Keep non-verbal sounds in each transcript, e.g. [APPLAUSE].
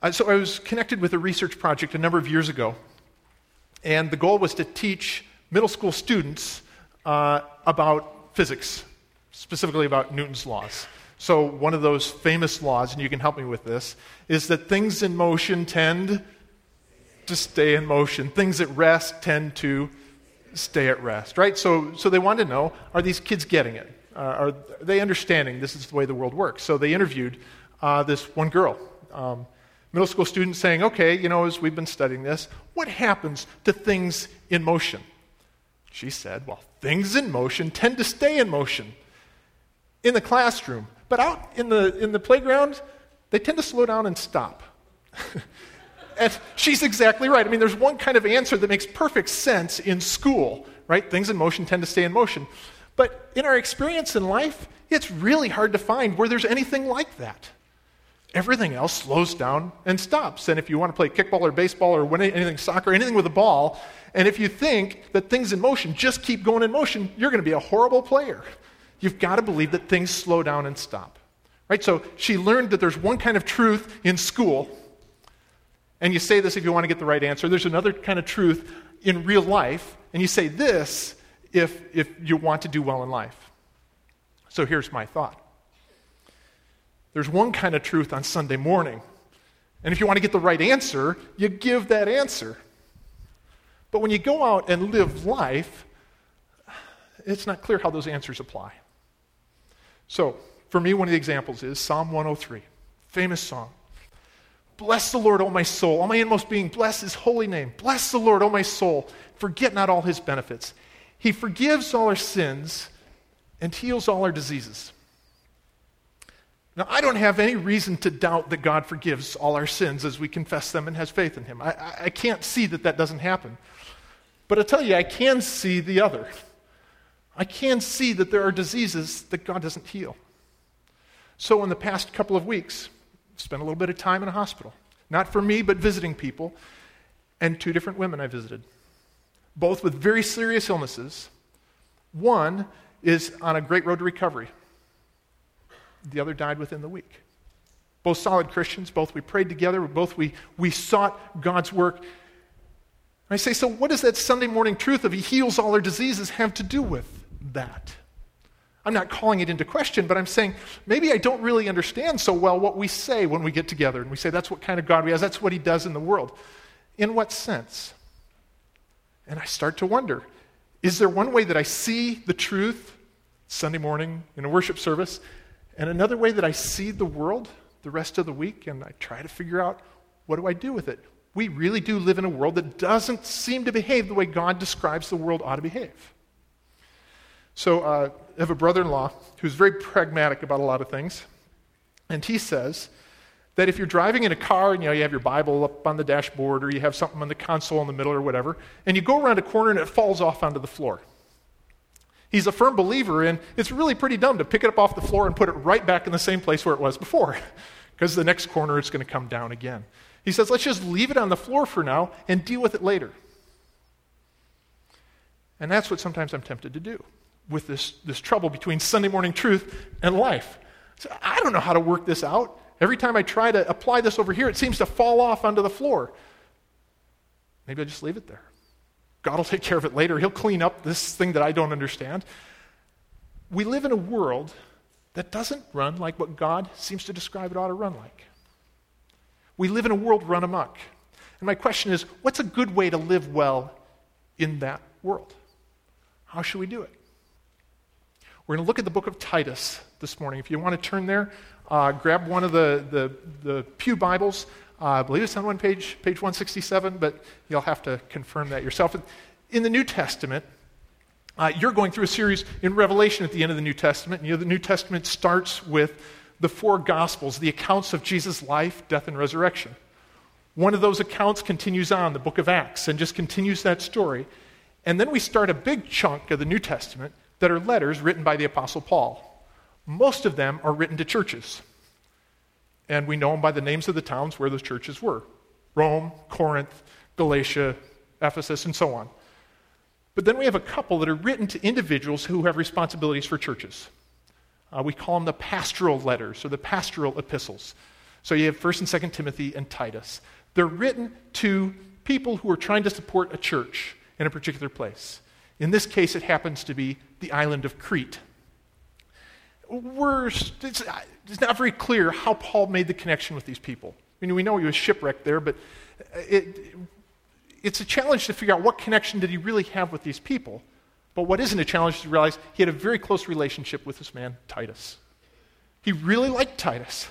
Uh, so I was connected with a research project a number of years ago, and the goal was to teach middle school students uh, about physics, specifically about Newton's laws. So, one of those famous laws, and you can help me with this, is that things in motion tend to stay in motion. Things at rest tend to stay at rest, right? So, so they wanted to know are these kids getting it? Uh, are they understanding this is the way the world works? So they interviewed uh, this one girl, um, middle school student, saying, okay, you know, as we've been studying this, what happens to things in motion? She said, well, things in motion tend to stay in motion in the classroom. But out in the, in the playground, they tend to slow down and stop. [LAUGHS] and she's exactly right. I mean, there's one kind of answer that makes perfect sense in school, right? Things in motion tend to stay in motion. But in our experience in life, it's really hard to find where there's anything like that. Everything else slows down and stops. And if you want to play kickball or baseball or anything, soccer, anything with a ball, and if you think that things in motion just keep going in motion, you're going to be a horrible player. You've got to believe that things slow down and stop. Right? So she learned that there's one kind of truth in school. And you say this if you want to get the right answer. There's another kind of truth in real life. And you say this if, if you want to do well in life. So here's my thought there's one kind of truth on Sunday morning. And if you want to get the right answer, you give that answer. But when you go out and live life, it's not clear how those answers apply. So, for me, one of the examples is Psalm 103, famous song. Bless the Lord, O my soul, all my inmost being, bless his holy name. Bless the Lord, O my soul, forget not all his benefits. He forgives all our sins and heals all our diseases. Now, I don't have any reason to doubt that God forgives all our sins as we confess them and has faith in him. I, I can't see that that doesn't happen. But I tell you, I can see the other. I can see that there are diseases that God doesn't heal. So, in the past couple of weeks, spent a little bit of time in a hospital. Not for me, but visiting people. And two different women I visited, both with very serious illnesses. One is on a great road to recovery, the other died within the week. Both solid Christians, both we prayed together, both we, we sought God's work. I say, so what does that Sunday morning truth of He heals all our diseases have to do with? that. I'm not calling it into question, but I'm saying maybe I don't really understand so well what we say when we get together and we say that's what kind of God we have, that's what He does in the world. In what sense? And I start to wonder is there one way that I see the truth Sunday morning in a worship service, and another way that I see the world the rest of the week, and I try to figure out what do I do with it? We really do live in a world that doesn't seem to behave the way God describes the world ought to behave. So uh, I have a brother in law who's very pragmatic about a lot of things. And he says that if you're driving in a car and you, know, you have your Bible up on the dashboard or you have something on the console in the middle or whatever, and you go around a corner and it falls off onto the floor. He's a firm believer in it's really pretty dumb to pick it up off the floor and put it right back in the same place where it was before, [LAUGHS] because the next corner it's going to come down again. He says, let's just leave it on the floor for now and deal with it later. And that's what sometimes I'm tempted to do with this, this trouble between Sunday morning truth and life. So I don't know how to work this out. Every time I try to apply this over here, it seems to fall off onto the floor. Maybe I'll just leave it there. God will take care of it later. He'll clean up this thing that I don't understand. We live in a world that doesn't run like what God seems to describe it ought to run like. We live in a world run amok. And my question is what's a good way to live well in that world? How should we do it? We're going to look at the book of Titus this morning. If you want to turn there, uh, grab one of the, the, the Pew Bibles. Uh, I believe it's on one page, page 167, but you'll have to confirm that yourself. In the New Testament, uh, you're going through a series in Revelation at the end of the New Testament. You know, the New Testament starts with the four Gospels, the accounts of Jesus' life, death, and resurrection. One of those accounts continues on, the book of Acts, and just continues that story. And then we start a big chunk of the New Testament that are letters written by the Apostle Paul. Most of them are written to churches. And we know them by the names of the towns where those churches were Rome, Corinth, Galatia, Ephesus, and so on. But then we have a couple that are written to individuals who have responsibilities for churches. Uh, we call them the pastoral letters or the pastoral epistles. So you have 1st and 2nd Timothy and Titus. They're written to people who are trying to support a church in a particular place. In this case, it happens to be the island of Crete. We're, it's, not very clear how Paul made the connection with these people. I mean, we know he was shipwrecked there, but it, it's a challenge to figure out what connection did he really have with these people. But what isn't a challenge is to realize he had a very close relationship with this man, Titus. He really liked Titus.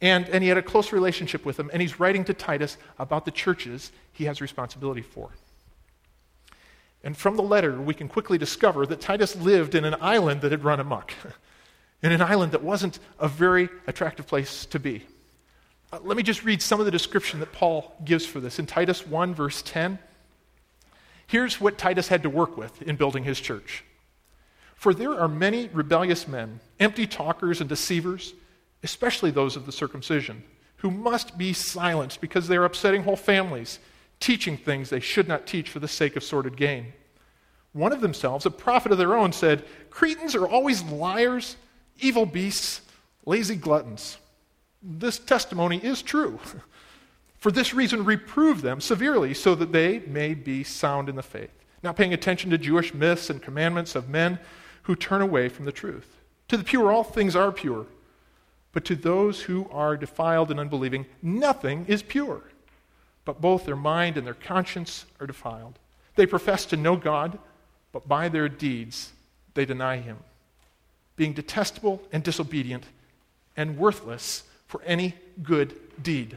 And, and he had a close relationship with him, and he's writing to Titus about the churches he has responsibility for. And from the letter, we can quickly discover that Titus lived in an island that had run amok, [LAUGHS] in an island that wasn't a very attractive place to be. Uh, let me just read some of the description that Paul gives for this. In Titus 1, verse 10, here's what Titus had to work with in building his church. For there are many rebellious men, empty talkers and deceivers, especially those of the circumcision, who must be silenced because they are upsetting whole families, teaching things they should not teach for the sake of sordid gain. One of themselves, a prophet of their own, said, Cretans are always liars, evil beasts, lazy gluttons this testimony is true. [LAUGHS] For this reason, reprove them severely so that they may be sound in the faith, not paying attention to Jewish myths and commandments of men who turn away from the truth. To the pure, all things are pure. But to those who are defiled and unbelieving, nothing is pure. But both their mind and their conscience are defiled. They profess to know God, but by their deeds they deny Him, being detestable and disobedient and worthless for any good deed.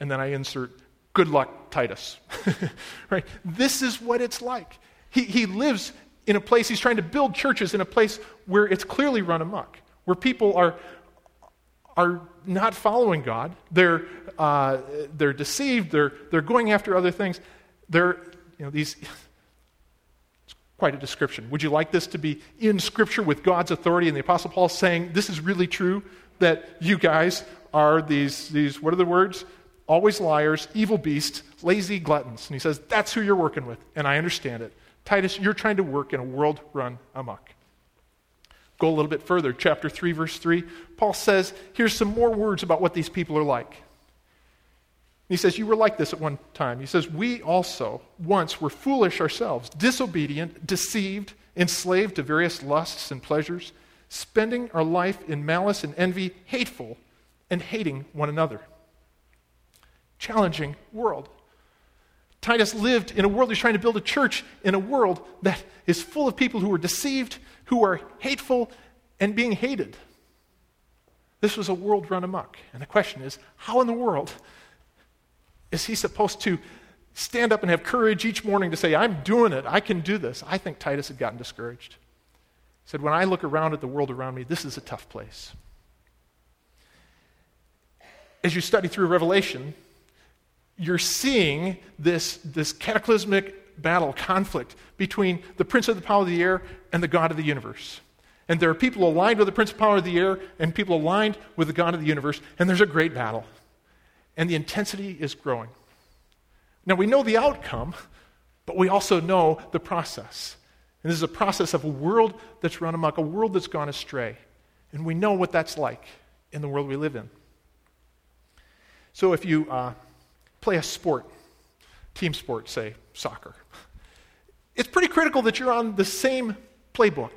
And then I insert, good luck, Titus. [LAUGHS] right? This is what it's like. He, he lives in a place, he's trying to build churches in a place where it's clearly run amok, where people are, are not following God. They're, uh, they're deceived, they're, they're going after other things. They're, you know, these, quite a description. Would you like this to be in Scripture with God's authority and the Apostle Paul saying, this is really true? that you guys are these, these what are the words? Always liars, evil beasts, lazy gluttons. And he says, that's who you're working with. And I understand it. Titus, you're trying to work in a world run amok. Go a little bit further. Chapter 3, verse 3. Paul says, here's some more words about what these people are like. He says, You were like this at one time. He says, We also once were foolish ourselves, disobedient, deceived, enslaved to various lusts and pleasures spending our life in malice and envy, hateful, and hating one another. Challenging world. Titus lived in a world, he's trying to build a church in a world that is full of people who are deceived, who are hateful, and being hated. This was a world run amok. And the question is how in the world is he supposed to stand up and have courage each morning to say, I'm doing it, I can do this? I think Titus had gotten discouraged He said, When I look around at the world around me, this is a tough place. As you study through Revelation, you're seeing this, this cataclysmic battle, conflict between the prince of the power of the air and the God of the universe. And there are people aligned with the prince of the power of the air and people aligned with the God of the universe, and there's a great battle. And the intensity is growing. Now, we know the outcome, but we also know the process. And this is a process of a world that's run amok, a world that's gone astray. And we know what that's like in the world we live in. So if you uh, play a sport, team sport, say soccer, it's pretty critical that you're on the same playbook,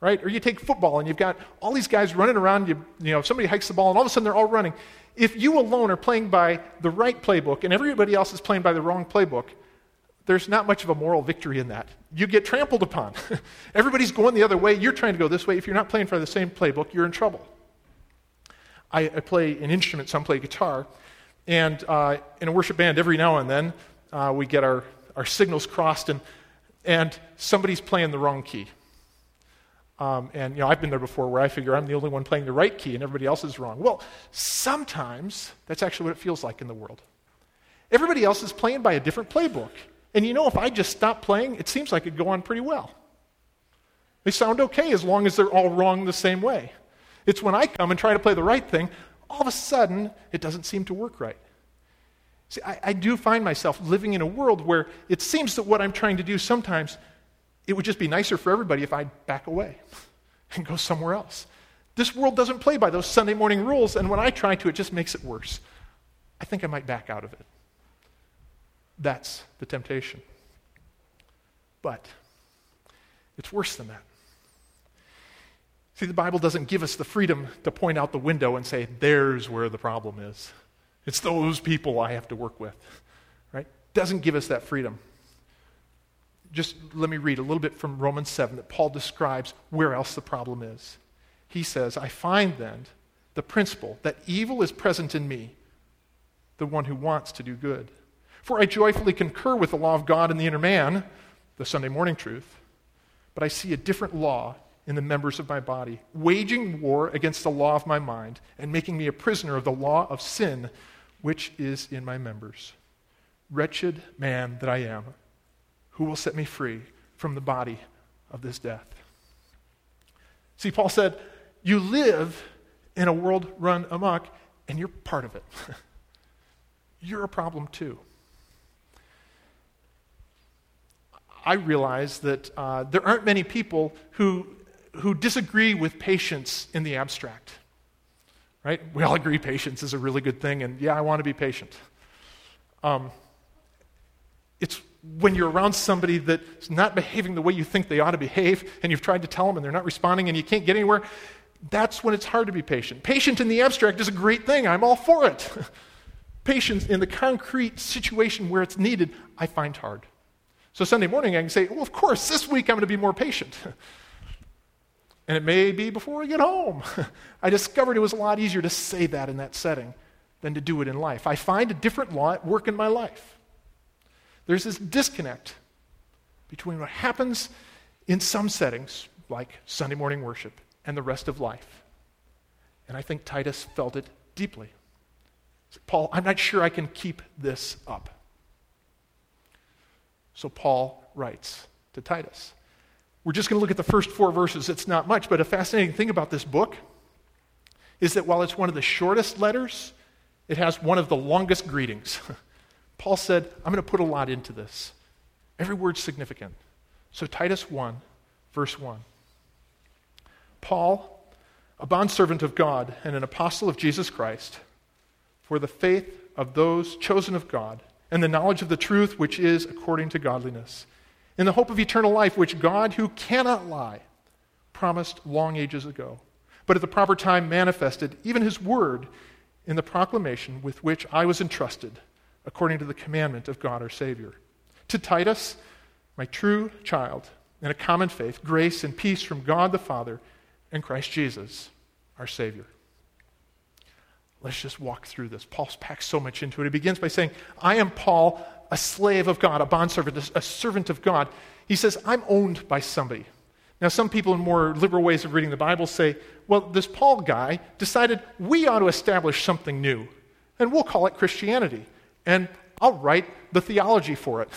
right? Or you take football and you've got all these guys running around, you, you know, somebody hikes the ball and all of a sudden they're all running. If you alone are playing by the right playbook and everybody else is playing by the wrong playbook, there's not much of a moral victory in that. You get trampled upon. [LAUGHS] Everybody's going the other way. You're trying to go this way. If you're not playing by the same playbook, you're in trouble. I, I play an instrument, some play guitar. And uh, in a worship band, every now and then, uh, we get our, our signals crossed, and, and somebody's playing the wrong key. Um, and you know, I've been there before where I figure I'm the only one playing the right key and everybody else is wrong. Well, sometimes that's actually what it feels like in the world. Everybody else is playing by a different playbook. And you know, if I just stop playing, it seems like it'd go on pretty well. They sound okay as long as they're all wrong the same way. It's when I come and try to play the right thing, all of a sudden, it doesn't seem to work right. See, I, I do find myself living in a world where it seems that what I'm trying to do sometimes, it would just be nicer for everybody if I'd back away [LAUGHS] and go somewhere else. This world doesn't play by those Sunday morning rules, and when I try to, it just makes it worse. I think I might back out of it. That's the temptation. But it's worse than that. See, the Bible doesn't give us the freedom to point out the window and say, there's where the problem is. It's those people I have to work with. Right? Doesn't give us that freedom. Just let me read a little bit from Romans 7 that Paul describes where else the problem is. He says, I find then the principle that evil is present in me, the one who wants to do good. For I joyfully concur with the law of God in the inner man, the Sunday morning truth, but I see a different law in the members of my body, waging war against the law of my mind and making me a prisoner of the law of sin which is in my members. Wretched man that I am, who will set me free from the body of this death? See, Paul said, You live in a world run amok, and you're part of it. [LAUGHS] you're a problem too. I realize that uh, there aren't many people who, who disagree with patience in the abstract. Right? We all agree patience is a really good thing, and yeah, I want to be patient. Um, it's when you're around somebody that's not behaving the way you think they ought to behave, and you've tried to tell them and they're not responding, and you can't get anywhere, that's when it's hard to be patient. Patient in the abstract is a great thing. I'm all for it. [LAUGHS] Patience in the concrete situation where it's needed, I find hard. So Sunday morning, I can say, well, of course, this week I'm going to be more patient. [LAUGHS] and it may be before I get home. [LAUGHS] I discovered it was a lot easier to say that in that setting than to do it in life. I find a different law at work in my life. There's this disconnect between what happens in some settings, like Sunday morning worship, and the rest of life. And I think Titus felt it deeply. Paul, I'm not sure I can keep this up. So Paul writes to Titus. We're just going to look at the first four verses. It's not much, but a fascinating thing about this book is that while it's one of the shortest letters, it has one of the longest greetings. [LAUGHS] Paul said, I'm going to put a lot into this. Every word's significant. So, Titus 1, verse 1. Paul, a bondservant of God and an apostle of Jesus Christ, for the faith of those chosen of God and the knowledge of the truth which is according to godliness, in the hope of eternal life, which God, who cannot lie, promised long ages ago, but at the proper time manifested, even his word, in the proclamation with which I was entrusted, according to the commandment of God our Savior. To Titus, my true child, in a common faith, grace and peace from God the Father and Christ Jesus, our Savior. Let's just walk through this. Paul packs so much into it. He begins by saying, I am Paul, a slave of God, a bondservant, a servant of God. He says, I'm owned by somebody. Now, some people in more liberal ways of reading the Bible say, well, this Paul guy decided we ought to establish something new, and we'll call it Christianity. And I'll write the theology for it,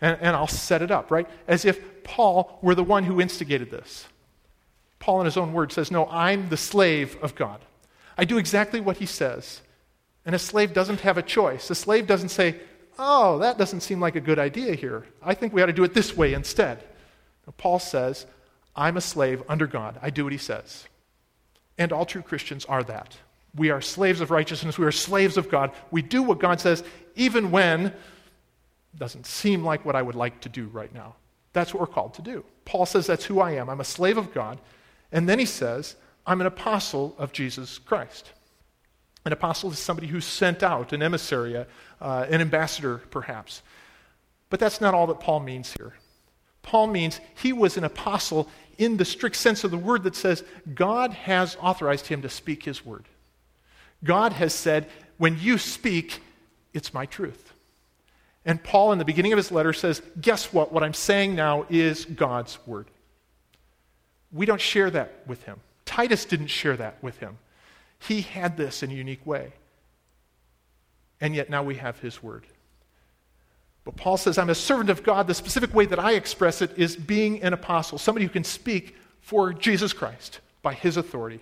and, and I'll set it up, right? As if Paul were the one who instigated this. Paul, in his own words, says, No, I'm the slave of God. I do exactly what he says. And a slave doesn't have a choice. A slave doesn't say, Oh, that doesn't seem like a good idea here. I think we ought to do it this way instead. Now, Paul says, I'm a slave under God. I do what he says. And all true Christians are that. We are slaves of righteousness. We are slaves of God. We do what God says, even when it doesn't seem like what I would like to do right now. That's what we're called to do. Paul says that's who I am. I'm a slave of God. And then he says, I'm an apostle of Jesus Christ. An apostle is somebody who's sent out, an emissary, uh, an ambassador, perhaps. But that's not all that Paul means here. Paul means he was an apostle in the strict sense of the word that says God has authorized him to speak his word. God has said, when you speak, it's my truth. And Paul, in the beginning of his letter, says, Guess what? What I'm saying now is God's word. We don't share that with him. Titus didn't share that with him. He had this in a unique way. And yet now we have his word. But Paul says, I'm a servant of God. The specific way that I express it is being an apostle, somebody who can speak for Jesus Christ by his authority.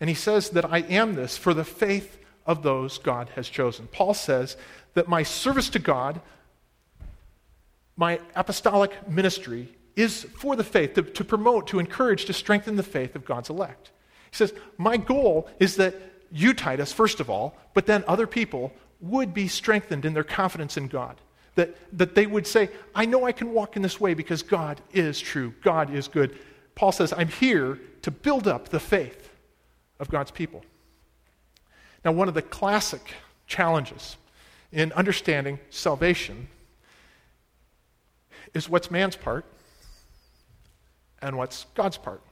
And he says that I am this for the faith of those God has chosen. Paul says that my service to God, my apostolic ministry, is for the faith, to, to promote, to encourage, to strengthen the faith of God's elect. He says, My goal is that you, Titus, first of all, but then other people would be strengthened in their confidence in God. That, that they would say, I know I can walk in this way because God is true, God is good. Paul says, I'm here to build up the faith of God's people. Now, one of the classic challenges in understanding salvation is what's man's part and what's God's part.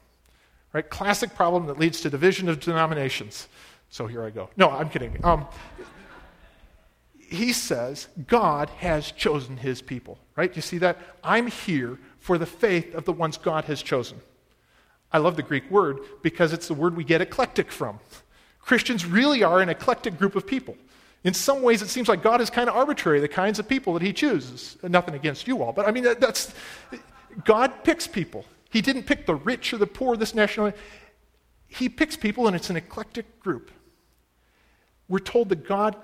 Right? Classic problem that leads to division of denominations. So here I go. No, I'm kidding. Um, he says God has chosen his people. Right? You see that? I'm here for the faith of the ones God has chosen. I love the Greek word because it's the word we get eclectic from. Christians really are an eclectic group of people. In some ways, it seems like God is kind of arbitrary, the kinds of people that He chooses. Nothing against you all, but I mean, that, that's God picks people. He didn't pick the rich or the poor, this nationality. He picks people, and it's an eclectic group. We're told that God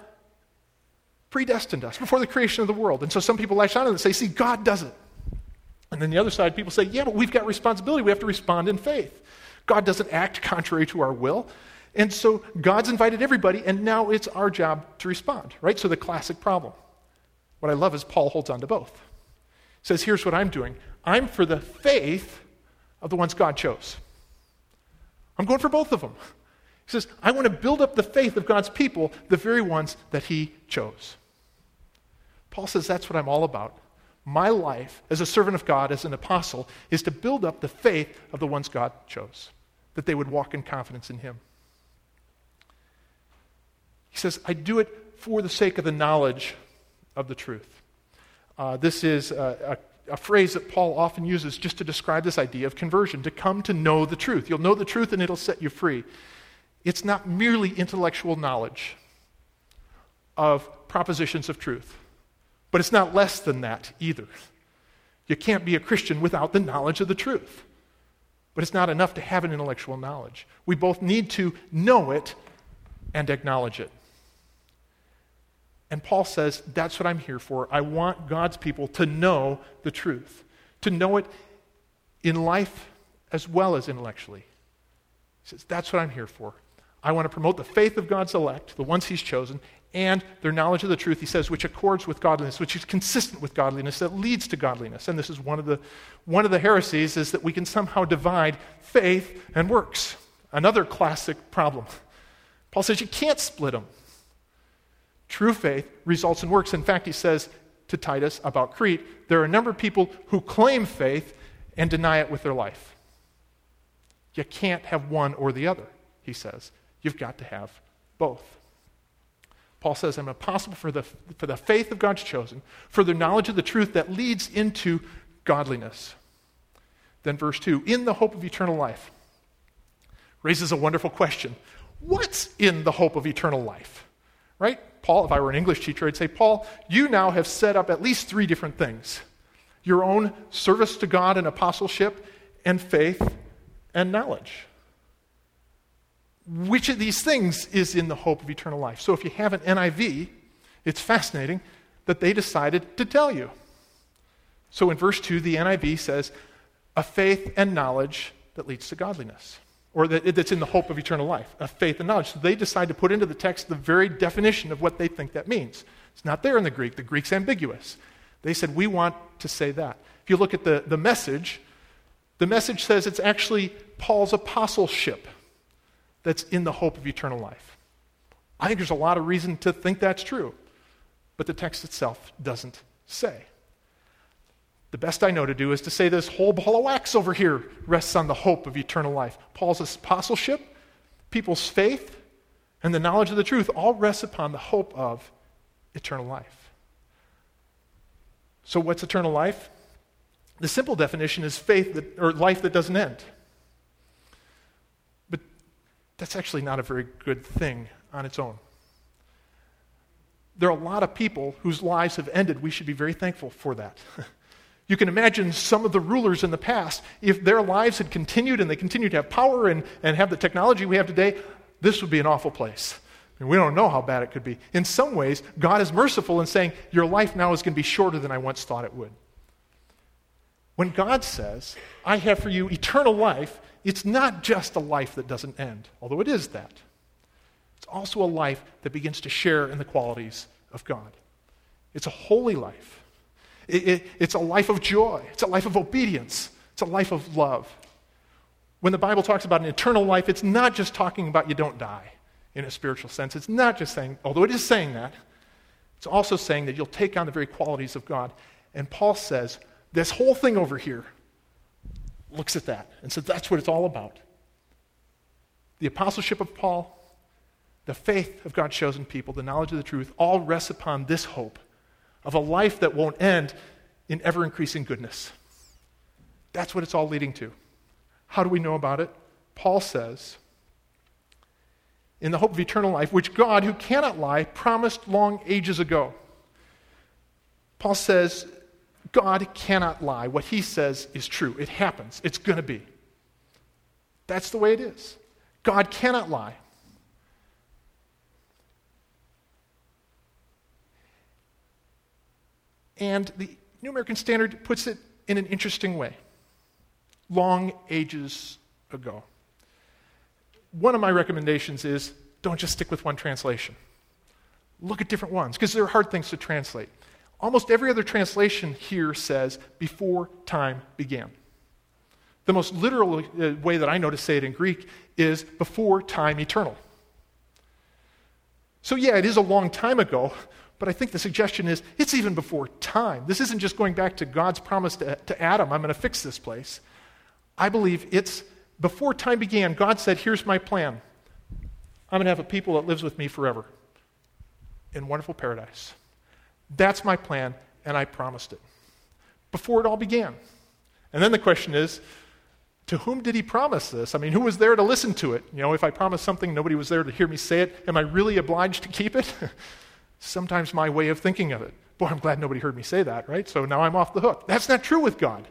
predestined us before the creation of the world. And so some people lash on it and say, see, God does it. And then the other side, people say, yeah, but we've got responsibility. We have to respond in faith. God doesn't act contrary to our will. And so God's invited everybody, and now it's our job to respond, right? So the classic problem. What I love is Paul holds on to both. He says, here's what I'm doing I'm for the faith of the ones God chose. I'm going for both of them. He says, I want to build up the faith of God's people, the very ones that he chose. Paul says, that's what I'm all about. My life as a servant of God, as an apostle, is to build up the faith of the ones God chose, that they would walk in confidence in him. He says, I do it for the sake of the knowledge of the truth. Uh, this is a, a, a, phrase that Paul often uses just to describe this idea of conversion, to come to know the truth. You'll know the truth and it'll set you free. It's not merely intellectual knowledge of propositions of truth, but it's not less than that either. You can't be a Christian without the knowledge of the truth. But it's not enough to have an intellectual knowledge. We both need to know it and acknowledge it. And Paul says, That's what I'm here for. I want God's people to know the truth, to know it in life as well as intellectually. He says, That's what I'm here for. I want to promote the faith of God's elect, the ones He's chosen, and their knowledge of the truth, he says, which accords with godliness, which is consistent with godliness, that leads to godliness. And this is one of the, one of the heresies, is that we can somehow divide faith and works. Another classic problem. Paul says you can't split them. True faith results in works. In fact, he says to Titus about Crete, there are a number of people who claim faith and deny it with their life. You can't have one or the other, he says. You've got to have both. Paul says, I'm apostle for the, for the faith of God's chosen, for the knowledge of the truth that leads into godliness. Then, verse 2 in the hope of eternal life raises a wonderful question What's in the hope of eternal life? Right? Paul, if I were an English teacher, I'd say, Paul, you now have set up at least three different things your own service to God and apostleship, and faith and knowledge. Which of these things is in the hope of eternal life? So if you have an NIV, it's fascinating that they decided to tell you. So in verse 2, the NIV says, a faith and knowledge that leads to godliness or that, that's in the hope of eternal life, a faith and knowledge. So they decide to put into the text the very definition of what they think that means. It's not there in the Greek. The Greek's ambiguous. They said, we want to say that. If you look at the, the message, the message says it's actually Paul's apostleship that's in the hope of eternal life. I think there's a lot of reason to think that's true, but the text itself doesn't say. The best I know to do is to say this whole ball of wax over here rests on the hope of eternal life. Paul's apostleship, people's faith, and the knowledge of the truth all rests upon the hope of eternal life. So, what's eternal life? The simple definition is faith that, or life that doesn't end. That's actually not a very good thing on its own. There are a lot of people whose lives have ended. We should be very thankful for that. [LAUGHS] You can imagine some of the rulers in the past, if their lives had continued and they continued to have power and, and have the technology we have today, this would be an awful place. And we don't know how bad it could be. In some ways, God is merciful in saying, Your life now is going to be shorter than I once thought it would. When God says, I have for you eternal life, it's not just a life that doesn't end, although it is that. It's also a life that begins to share in the qualities of God. It's a holy life. It, it, it's a life of joy. It's a life of obedience. It's a life of love. When the Bible talks about an eternal life, it's not just talking about you don't die in a spiritual sense. It's not just saying, although it is saying that, it's also saying that you'll take on the very qualities of God. And Paul says, this whole thing over here looks at that and says, that's what it's all about. The apostleship of Paul, the faith of God's chosen people, the knowledge of the truth, all rests upon this hope of a life that won't end in ever increasing goodness. That's what it's all leading to. How do we know about it? Paul says, in the hope of eternal life, which God, who cannot lie, promised long ages ago. Paul says, God cannot lie. What he says is true. It happens. It's going to be. That's the way it is. God cannot lie. And the New American Standard puts it in an interesting way. Long ages ago. One of my recommendations is don't just stick with one translation. Look at different ones, because they're hard things to translate. Almost every other translation here says, before time began. The most literal uh, way that I know to say it in Greek is before time eternal. So, yeah, it is a long time ago, but I think the suggestion is it's even before time. This isn't just going back to God's promise to, to Adam, I'm going to fix this place. I believe it's before time began, God said, Here's my plan. I'm going to have a people that lives with me forever in wonderful paradise. That's my plan, and I promised it before it all began. And then the question is, to whom did he promise this? I mean, who was there to listen to it? You know, if I promised something, nobody was there to hear me say it. Am I really obliged to keep it? [LAUGHS] Sometimes my way of thinking of it. Boy, I'm glad nobody heard me say that, right? So now I'm off the hook. That's not true with God.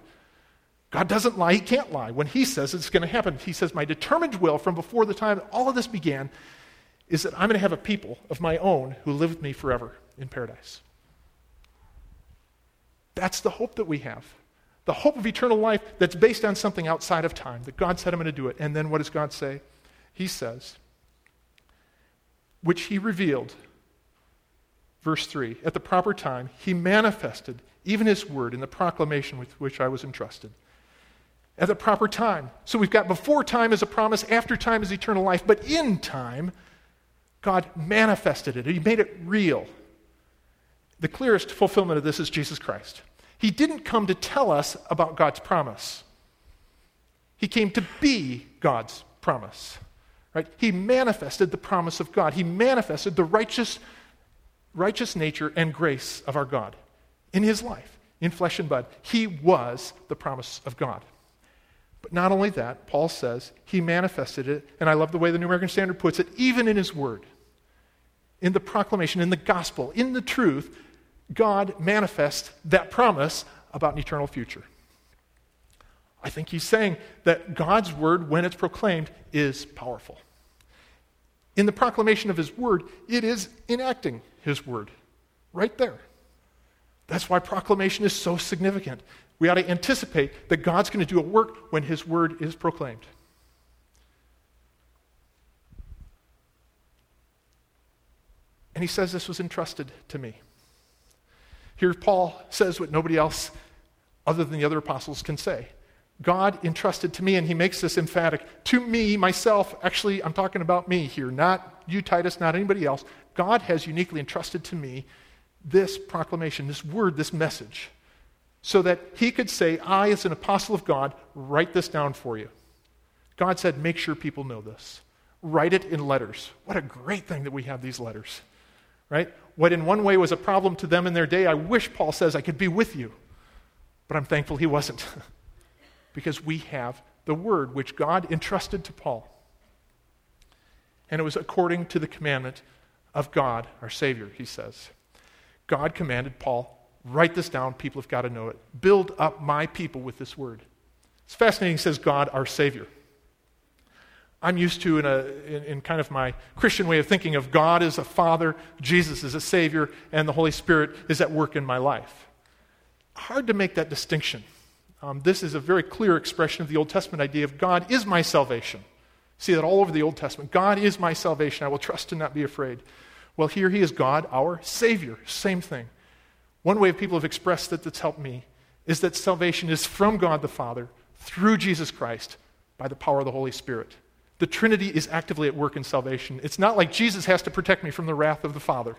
God doesn't lie, He can't lie. When He says it's going to happen, He says, My determined will from before the time all of this began is that I'm going to have a people of my own who live with me forever in paradise. That's the hope that we have. The hope of eternal life that's based on something outside of time, that God said, I'm going to do it. And then what does God say? He says, which He revealed, verse 3, at the proper time, He manifested even His word in the proclamation with which I was entrusted at the proper time. So we've got before time as a promise, after time is eternal life, but in time, God manifested it. He made it real. The clearest fulfillment of this is Jesus Christ. He didn't come to tell us about God's promise. He came to be God's promise. Right? He manifested the promise of God. He manifested the righteous righteous nature and grace of our God in his life, in flesh and blood. He was the promise of God. But not only that, Paul says he manifested it, and I love the way the New American Standard puts it, even in his word. In the proclamation, in the gospel, in the truth, God manifests that promise about an eternal future. I think he's saying that God's word, when it's proclaimed, is powerful. In the proclamation of his word, it is enacting his word right there. That's why proclamation is so significant we ought to anticipate that God's going to do a work when His word is proclaimed. And he says this was entrusted to me. Here, Paul says what nobody else, other than the other apostles, can say. God entrusted to me, and he makes this emphatic to me, myself. Actually, I'm talking about me here, not you, Titus, not anybody else. God has uniquely entrusted to me this proclamation, this word, this message so that he could say, I, as an apostle of God, write this down for you. God said, make sure people know this. Write it in letters. What a great thing that we have these letters, right? What in one way was a problem to them in their day, I wish Paul says I could be with you. But I'm thankful he wasn't. [LAUGHS] because we have the word which God entrusted to Paul. And it was according to the commandment of God, our Savior, he says. God commanded Paul Write this down. People have got to know it. Build up my people with this word. It's fascinating. Says, God, our Savior. I'm used to, in, a, in, in, kind of my Christian way of thinking, of God as a Father, Jesus as a Savior, and the Holy Spirit is at work in my life. Hard to make that distinction. Um, this is a very clear expression of the Old Testament idea of God is my salvation. See that all over the Old Testament. God is my salvation. I will trust and not be afraid. Well, here he is God, our Savior. Same thing. One way people have expressed that that's helped me is that salvation is from God the Father through Jesus Christ by the power of the Holy Spirit. The Trinity is actively at work in salvation. It's not like Jesus has to protect me from the wrath of the Father.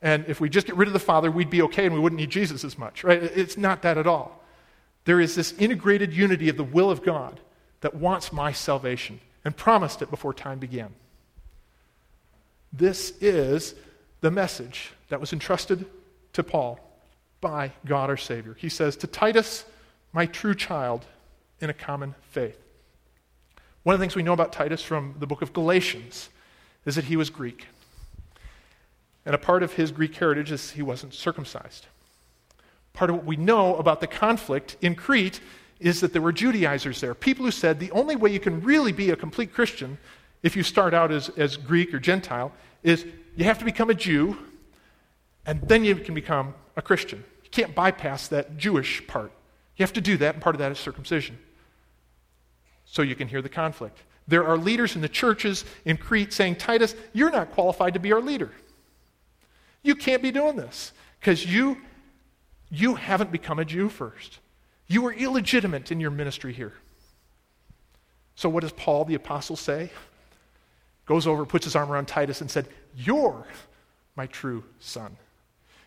And if we just get rid of the Father, we'd be okay and we wouldn't need Jesus as much, right? It's not that at all. There is this integrated unity of the will of God that wants my salvation and promised it before time began. This is the message that was entrusted to Paul by God our Savior. He says, To Titus, my true child, in a common faith. One of the things we know about Titus from the book of Galatians is that he was Greek. And a part of his Greek heritage is he wasn't circumcised. Part of what we know about the conflict in Crete is that there were Judaizers there, people who said the only way you can really be a complete Christian if you start out as, as Greek or Gentile is you have to become a Jew, and then you can become a Christian. You can't bypass that Jewish part. You have to do that, and part of that is circumcision. So you can hear the conflict. There are leaders in the churches in Crete saying, Titus, you're not qualified to be our leader. You can't be doing this because you, you haven't become a Jew first. You were illegitimate in your ministry here. So, what does Paul the apostle say? Goes over, puts his arm around Titus, and said, You're my true son.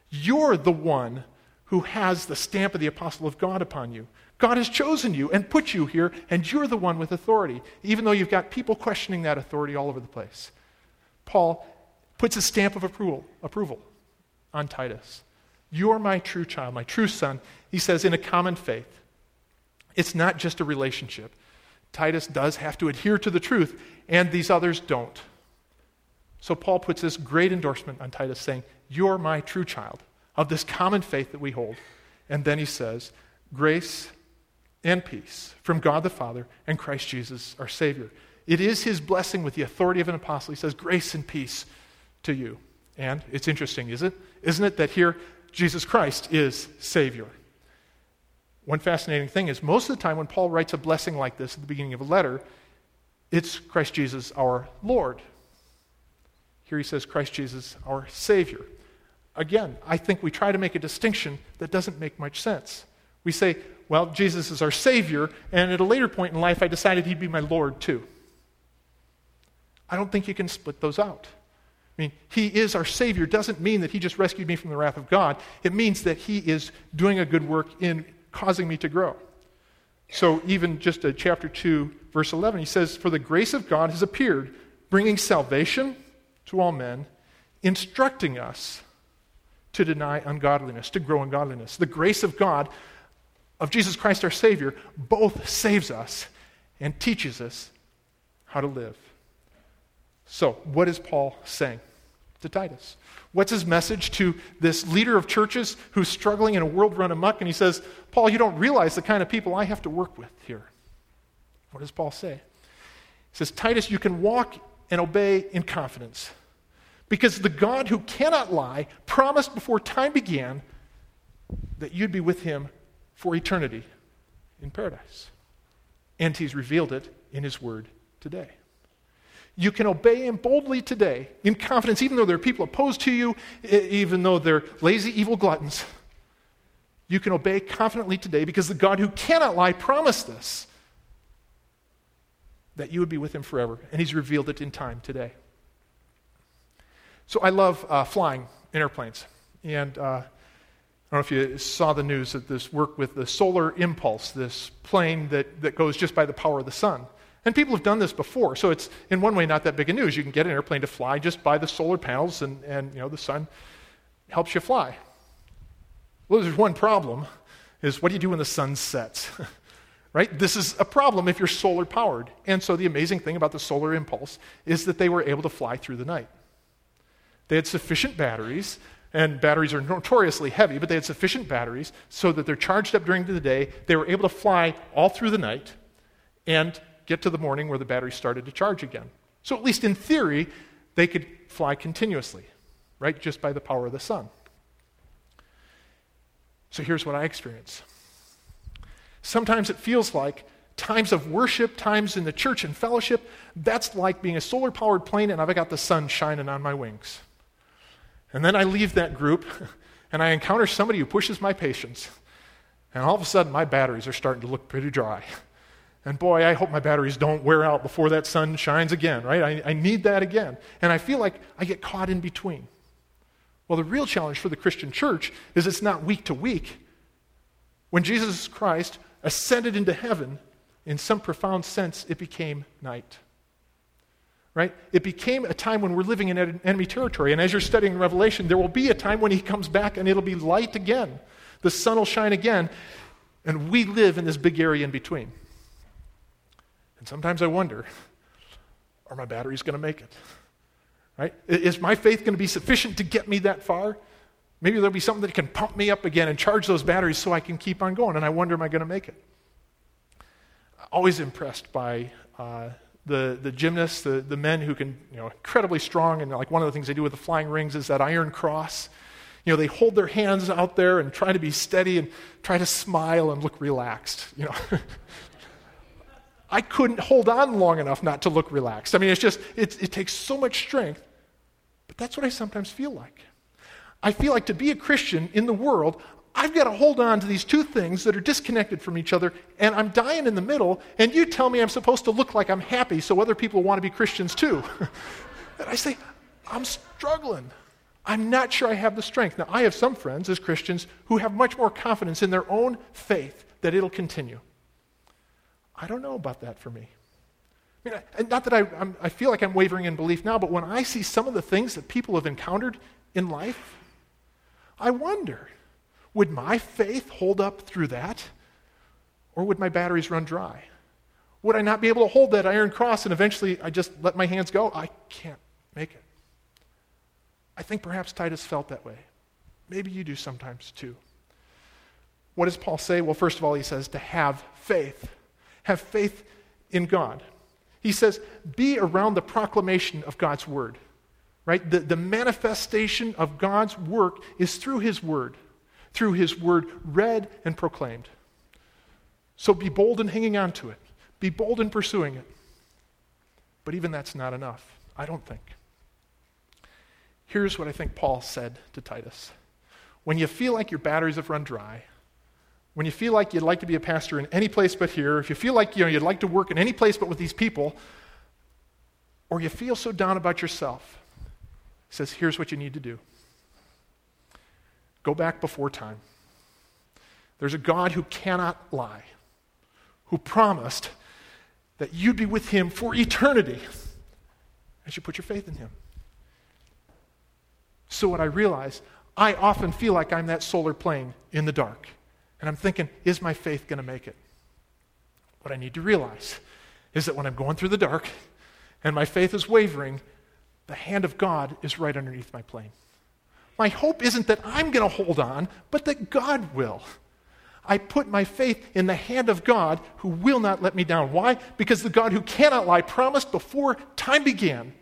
You're the one who has the stamp of the apostle of God upon you. God has chosen you and put you here, and you're the one with authority, even though you've got people questioning that authority all over the place. Paul puts a stamp of approval, approval on Titus. You're my true child, my true son. He says, in a common faith. It's not just a relationship. Titus does have to adhere to the truth, and these others don't. So Paul puts this great endorsement on Titus, saying, You're my true child of this common faith that we hold. And then he says, Grace and peace from God the Father and Christ Jesus, our Savior. It is his blessing with the authority of an apostle. He says, Grace and peace to you. And it's interesting, is it? Isn't it that here Jesus Christ is Savior. One fascinating thing is most of the time when Paul writes a blessing like this at the beginning of a letter, it's Christ Jesus our Lord. Here he says Christ Jesus our Savior. Again, I think we try to make a distinction that doesn't make much sense. We say, well, Jesus is our Savior, and at a later point in life, I decided he'd be my Lord too. I don't think you can split those out. I mean, He is our Savior doesn't mean that He just rescued me from the wrath of God. It means that He is doing a good work in causing me to grow. So, even just a chapter 2, verse 11, he says, For the grace of God has appeared, bringing salvation to all men, instructing us to deny ungodliness, to grow in godliness. The grace of God, of Jesus Christ our Savior, both saves us and teaches us how to live. So, what is Paul saying to Titus? What's his message to this leader of churches who's struggling in a world run amok? And he says, Paul, you don't realize the kind of people I have to work with here. What does Paul say? He says, Titus, you can walk and obey in confidence because the God who cannot lie promised before time began that you'd be with him for eternity in paradise. And he's revealed it in his word today. You can obey him boldly today in confidence, even though there are people opposed to you, even though they're lazy, evil gluttons. You can obey confidently today because the God who cannot lie promised this that you would be with him forever, and he's revealed it in time today. So I love uh, flying in airplanes. And uh, I don't know if you saw the news that this work with the Solar Impulse, this plane that, that goes just by the power of the sun. And people have done this before, so it's in one way not that big a news. You can get an airplane to fly just by the solar panels, and, and you know, the sun helps you fly. Well, there's one problem is what do you do when the sun sets? [LAUGHS] right? This is a problem if you're solar powered. And so the amazing thing about the solar impulse is that they were able to fly through the night. They had sufficient batteries, and batteries are notoriously heavy, but they had sufficient batteries so that they're charged up during the day. They were able to fly all through the night, and get to the morning where the battery started to charge again. So, at least in theory, they could fly continuously, right? Just by the power of the sun. So, here's what I experience Sometimes it feels like times of worship, times in the church and fellowship, that's like being a solar powered plane and I've got the sun shining on my wings. And then I leave that group and I encounter somebody who pushes my patience. And all of a sudden, my batteries are starting to look pretty dry. And boy, I hope my batteries don't wear out before that sun shines again, right? I, I need that again. And I feel like I get caught in between. Well, the real challenge for the Christian church is it's not week to week. When Jesus Christ ascended into heaven, in some profound sense, it became night. Right? It became a time when we're living in enemy territory. And as you're studying Revelation, there will be a time when he comes back and it'll be light again. The sun will shine again. And we live in this big area in between. And sometimes I wonder are my batteries going to make it? Right? Is my faith going to be sufficient to get me that far? Maybe there'll be something that can pump me up again and charge those batteries so I can keep on going. And I wonder, am I going to make it? Always impressed by uh, the, the gymnasts, the, the men who can, you know, incredibly strong. And like one of the things they do with the flying rings is that iron cross. You know, they hold their hands out there and try to be steady and try to smile and look relaxed. You know, [LAUGHS] I couldn't hold on long enough not to look relaxed. I mean, it's just, it, it takes so much strength. But that's what I sometimes feel like. I feel like to be a Christian in the world, I've got to hold on to these two things that are disconnected from each other, and I'm dying in the middle, and you tell me I'm supposed to look like I'm happy so other people want to be Christians too. [LAUGHS] and I say, I'm struggling. I'm not sure I have the strength. Now, I have some friends as Christians who have much more confidence in their own faith that it'll continue. I don't know about that for me. I mean, I, not that I, I'm, I feel like I'm wavering in belief now, but when I see some of the things that people have encountered in life, I wonder would my faith hold up through that? Or would my batteries run dry? Would I not be able to hold that iron cross and eventually I just let my hands go? I can't make it. I think perhaps Titus felt that way. Maybe you do sometimes too. What does Paul say? Well, first of all, he says to have faith have faith in God. He says, be around the proclamation of God's word, right? The, the manifestation of God's work is through his word, through his word read and proclaimed. So be bold in hanging on to it, be bold in pursuing it. But even that's not enough, I don't think. Here's what I think Paul said to Titus When you feel like your batteries have run dry, when you feel like you'd like to be a pastor in any place but here, if you feel like you know, you'd like to work in any place but with these people, or you feel so down about yourself, he says, here's what you need to do go back before time. There's a God who cannot lie, who promised that you'd be with him for eternity as you put your faith in him. So, what I realize, I often feel like I'm that solar plane in the dark. And I'm thinking, is my faith going to make it? What I need to realize is that when I'm going through the dark and my faith is wavering, the hand of God is right underneath my plane. My hope isn't that I'm going to hold on, but that God will. I put my faith in the hand of God who will not let me down. Why? Because the God who cannot lie promised before time began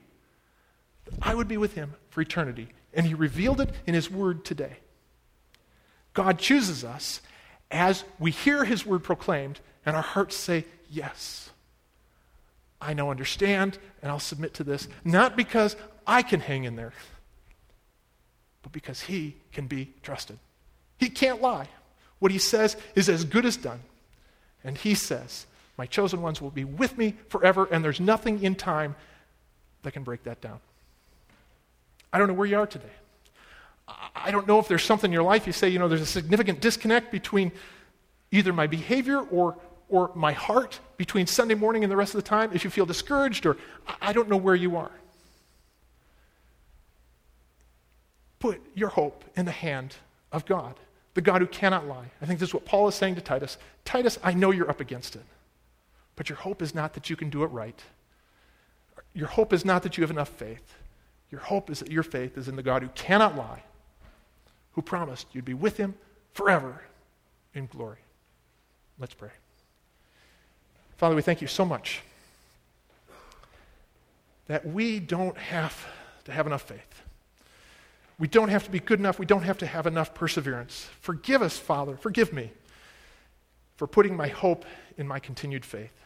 that I would be with him for eternity. And he revealed it in his word today. God chooses us as we hear his word proclaimed and our hearts say, Yes, I now understand and I'll submit to this, not because I can hang in there, but because he can be trusted. He can't lie. What he says is as good as done. And he says, My chosen ones will be with me forever, and there's nothing in time that can break that down. I don't know where you are today. I don't know if there's something in your life you say, you know, there's a significant disconnect between either my behavior or, or my heart between Sunday morning and the rest of the time. If you feel discouraged, or I don't know where you are. Put your hope in the hand of God, the God who cannot lie. I think this is what Paul is saying to Titus. Titus, I know you're up against it, but your hope is not that you can do it right. Your hope is not that you have enough faith. Your hope is that your faith is in the God who cannot lie who promised you'd be with him forever in glory. Let's pray. Father, we thank you so much that we don't have to have enough faith. We don't have to be good enough. We don't have to have enough perseverance. Forgive us, Father. Forgive me for putting my hope in my continued faith.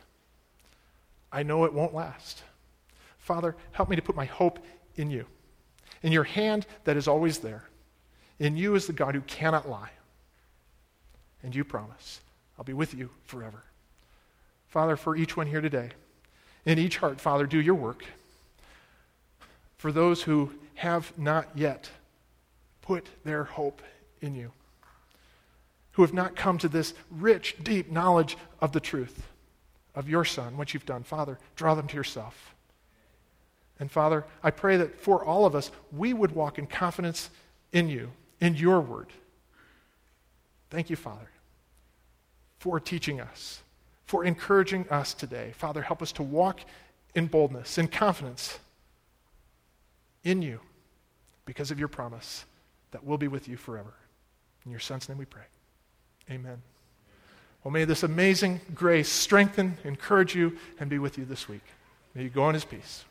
I know it won't last. Father, help me to put my hope in you, in your hand that is always there, in you as the God who cannot lie. And you promise, I'll be with you forever. Father, for each one here today, in each heart, Father, do your work. For those who have not yet put their hope in you, who have not come to this rich, deep knowledge of the truth of your Son, what you've done, Father, draw them to yourself. And Father, I pray that for all of us, we would walk in confidence in you, in your word. Thank you, Father, for teaching us for encouraging us today. Father, help us to walk in boldness, in confidence in you because of your promise that we'll be with you forever. In your Son's name we pray. Amen. Well, may this amazing grace strengthen, encourage you, and be with you this week. May you go in his peace.